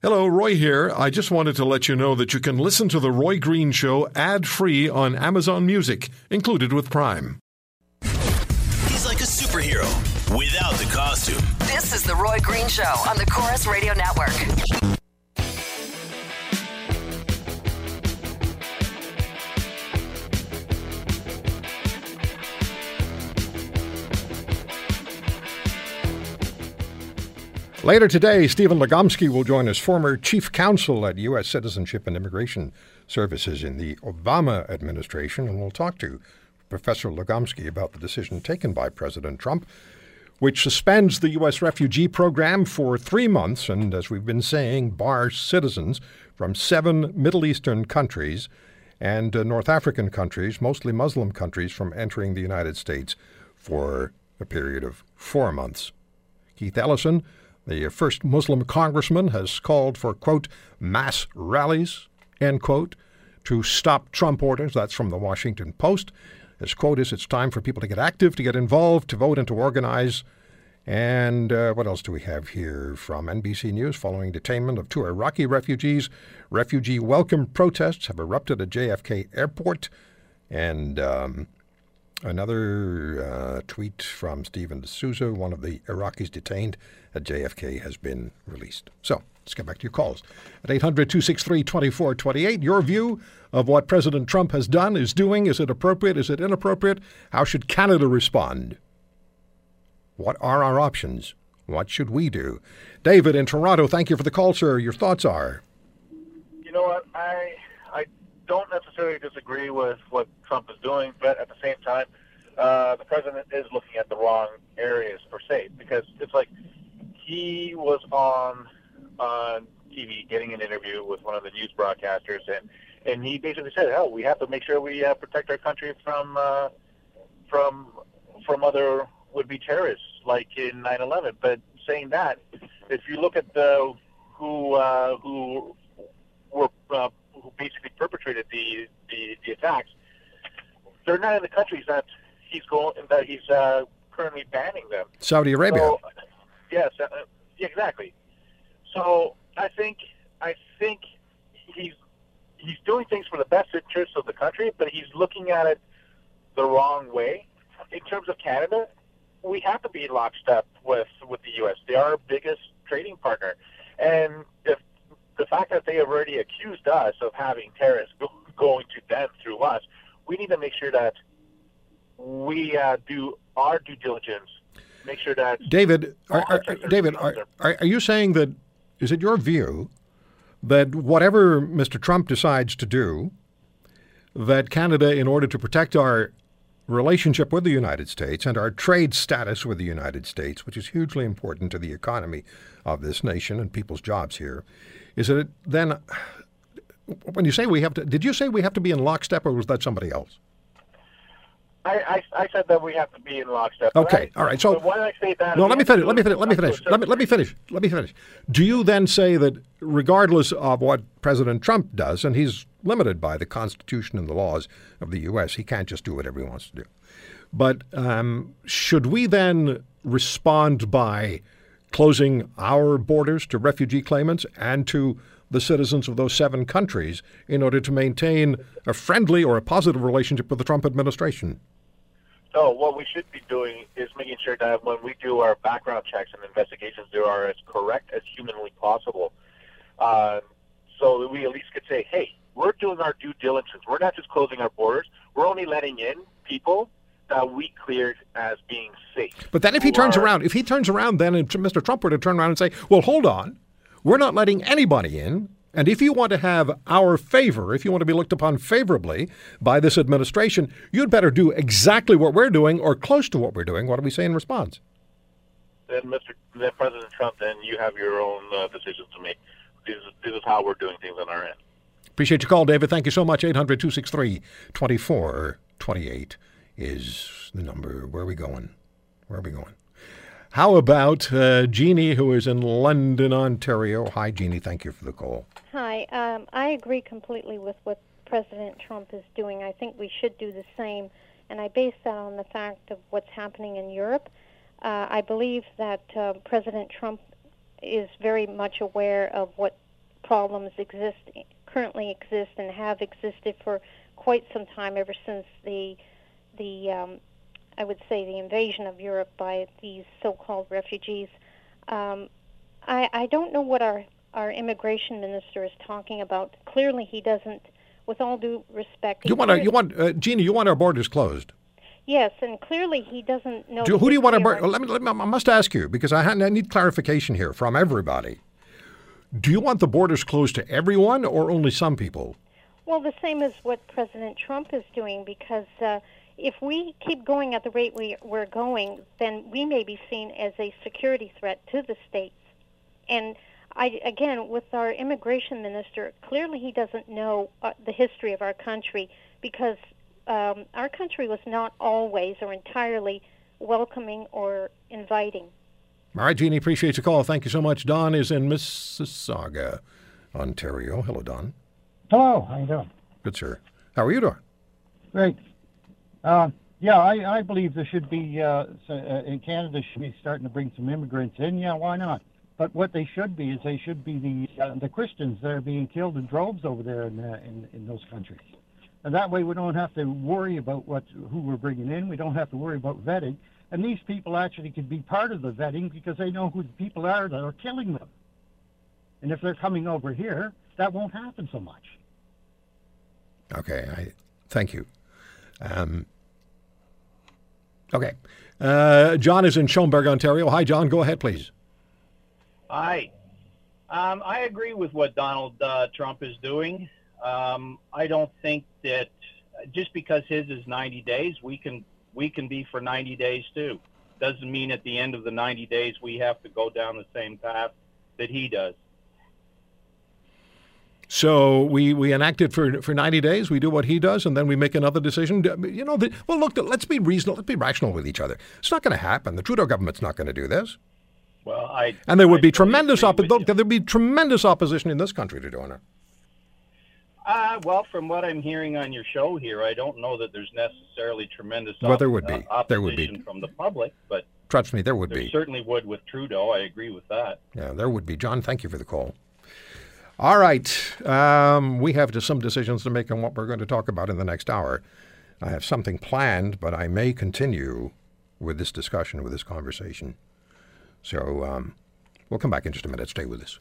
Hello, Roy here. I just wanted to let you know that you can listen to The Roy Green Show ad free on Amazon Music, included with Prime. He's like a superhero without the costume. This is The Roy Green Show on the Corus Radio Network. Later today, Stephen Legomsky will join us, former chief counsel at U.S. Citizenship and Immigration Services in the Obama administration, and we'll talk to Professor Legomsky about the decision taken by President Trump, which suspends the U.S. refugee program for three months and, as we've been saying, bars citizens from seven Middle Eastern countries and uh, North African countries, mostly Muslim countries, from entering the United States for a period of four months. Keith Ellison, the first Muslim congressman has called for, quote, mass rallies, end quote, to stop Trump orders. That's from the Washington Post. His quote is It's time for people to get active, to get involved, to vote, and to organize. And uh, what else do we have here from NBC News? Following detainment of two Iraqi refugees, refugee welcome protests have erupted at JFK Airport. And um, Another uh, tweet from Stephen D'Souza, one of the Iraqis detained at JFK, has been released. So let's get back to your calls. At 800 263 2428, your view of what President Trump has done, is doing, is it appropriate, is it inappropriate? How should Canada respond? What are our options? What should we do? David in Toronto, thank you for the call, sir. Your thoughts are? You know what? I don't necessarily disagree with what Trump is doing, but at the same time, uh, the president is looking at the wrong areas per se because it's like he was on on TV getting an interview with one of the news broadcasters, and and he basically said, "Oh, we have to make sure we uh, protect our country from uh, from from other would-be terrorists like in 9/11." But saying that, if you look at the who uh, who were uh, who basically perpetrated the, the, the attacks, they're not in the countries that he's going that he's uh, currently banning them. Saudi Arabia. So, yes, uh, exactly. So I think I think he's he's doing things for the best interests of the country, but he's looking at it the wrong way. In terms of Canada, we have to be lockstep with with the U.S. They are our biggest trading partner, and if the fact that they have already accused us of having terrorists go, going to them through us, we need to make sure that we uh, do our due diligence. Make sure that David, are, are, David, are, are you saying that is it your view that whatever Mr. Trump decides to do, that Canada, in order to protect our relationship with the United States and our trade status with the United States, which is hugely important to the economy of this nation and people's jobs here, is it then when you say we have to? Did you say we have to be in lockstep, or was that somebody else? I, I, I said that we have to be in lockstep. Okay, I, all right. So why did I say that? No, let me finish. Let me finish. Let me finish. Let me let me finish. Let me finish. Do you then say that regardless of what President Trump does, and he's limited by the Constitution and the laws of the U.S., he can't just do whatever he wants to do. But um, should we then respond by closing our borders to refugee claimants and to the citizens of those seven countries in order to maintain a friendly or a positive relationship with the Trump administration? No, what we should be doing is making sure that when we do our background checks and investigations, they are as correct as humanly possible. Uh, so that we at least could say, hey, we're doing our due diligence. We're not just closing our borders. We're only letting in people that we cleared as being safe. But then if he turns are, around, if he turns around then and Mr. Trump were to turn around and say, well, hold on, we're not letting anybody in. And if you want to have our favor, if you want to be looked upon favorably by this administration, you'd better do exactly what we're doing or close to what we're doing. What do we say in response? Then, Mr. Then President Trump, then you have your own uh, decisions to make. This is, this is how we're doing things on our end. Appreciate your call, David. Thank you so much. 800 263 2428 is the number. Where are we going? Where are we going? How about uh, Jeannie, who is in London, Ontario? Hi, Jeannie. Thank you for the call. Hi. Um, I agree completely with what President Trump is doing. I think we should do the same, and I base that on the fact of what's happening in Europe. Uh, I believe that uh, President Trump is very much aware of what problems exist currently exist and have existed for quite some time ever since the the um, I would say the invasion of Europe by these so-called refugees. Um, I, I don't know what our our immigration minister is talking about. Clearly, he doesn't. With all due respect, You want our, you want uh, Gina? You want our borders closed? yes, and clearly he doesn't know. Do, who do you want to? history borders? of our- Let me, let me. I must ask you because I, ha- I need clarification here from everybody. Do you want the borders closed to everyone or only some people? Well, the same as what President Trump is doing, because uh, if we keep going at the rate we, we're going, then we may be seen as a security threat to the states. And I, again, with our immigration minister, clearly he doesn't know uh, the history of our country because um, our country was not always or entirely welcoming or inviting. All right, Jeannie, appreciate your call. Thank you so much. Don is in Mississauga, Ontario. Hello, Don. Hello, how you doing? Good, sir. How are you doing? Great. Uh, yeah, I, I believe there should be uh, uh, in Canada should be starting to bring some immigrants in. Yeah, why not? But what they should be is they should be the uh, the Christians that are being killed in droves over there in, uh, in in those countries, and that way we don't have to worry about what who we're bringing in. We don't have to worry about vetting, and these people actually could be part of the vetting because they know who the people are that are killing them. And if they're coming over here, that won't happen so much. Okay, I thank you. Um, okay, uh, John is in Schomberg, Ontario. Hi, John. Go ahead, please. Hi. Um, I agree with what Donald uh, Trump is doing. Um, I don't think that just because his is 90 days, we can we can be for 90 days too. Doesn't mean at the end of the 90 days we have to go down the same path that he does. So we, we enact it for, for 90 days. We do what he does, and then we make another decision. You know, the, well, look, let's be reasonable. Let's be rational with each other. It's not going to happen. The Trudeau government's not going to do this. Well, I And there would I be tremendous oppo- with there'd be tremendous opposition in this country to doing it. Uh, well, from what I'm hearing on your show here, I don't know that there's necessarily tremendous Well, there would be. uh, There would be. opposition from the public, but Trust me, there would there be. certainly would with Trudeau. I agree with that. Yeah, there would be. John, thank you for the call. All right. Um, we have some decisions to make on what we're going to talk about in the next hour. I have something planned, but I may continue with this discussion, with this conversation. So um, we'll come back in just a minute. Stay with us.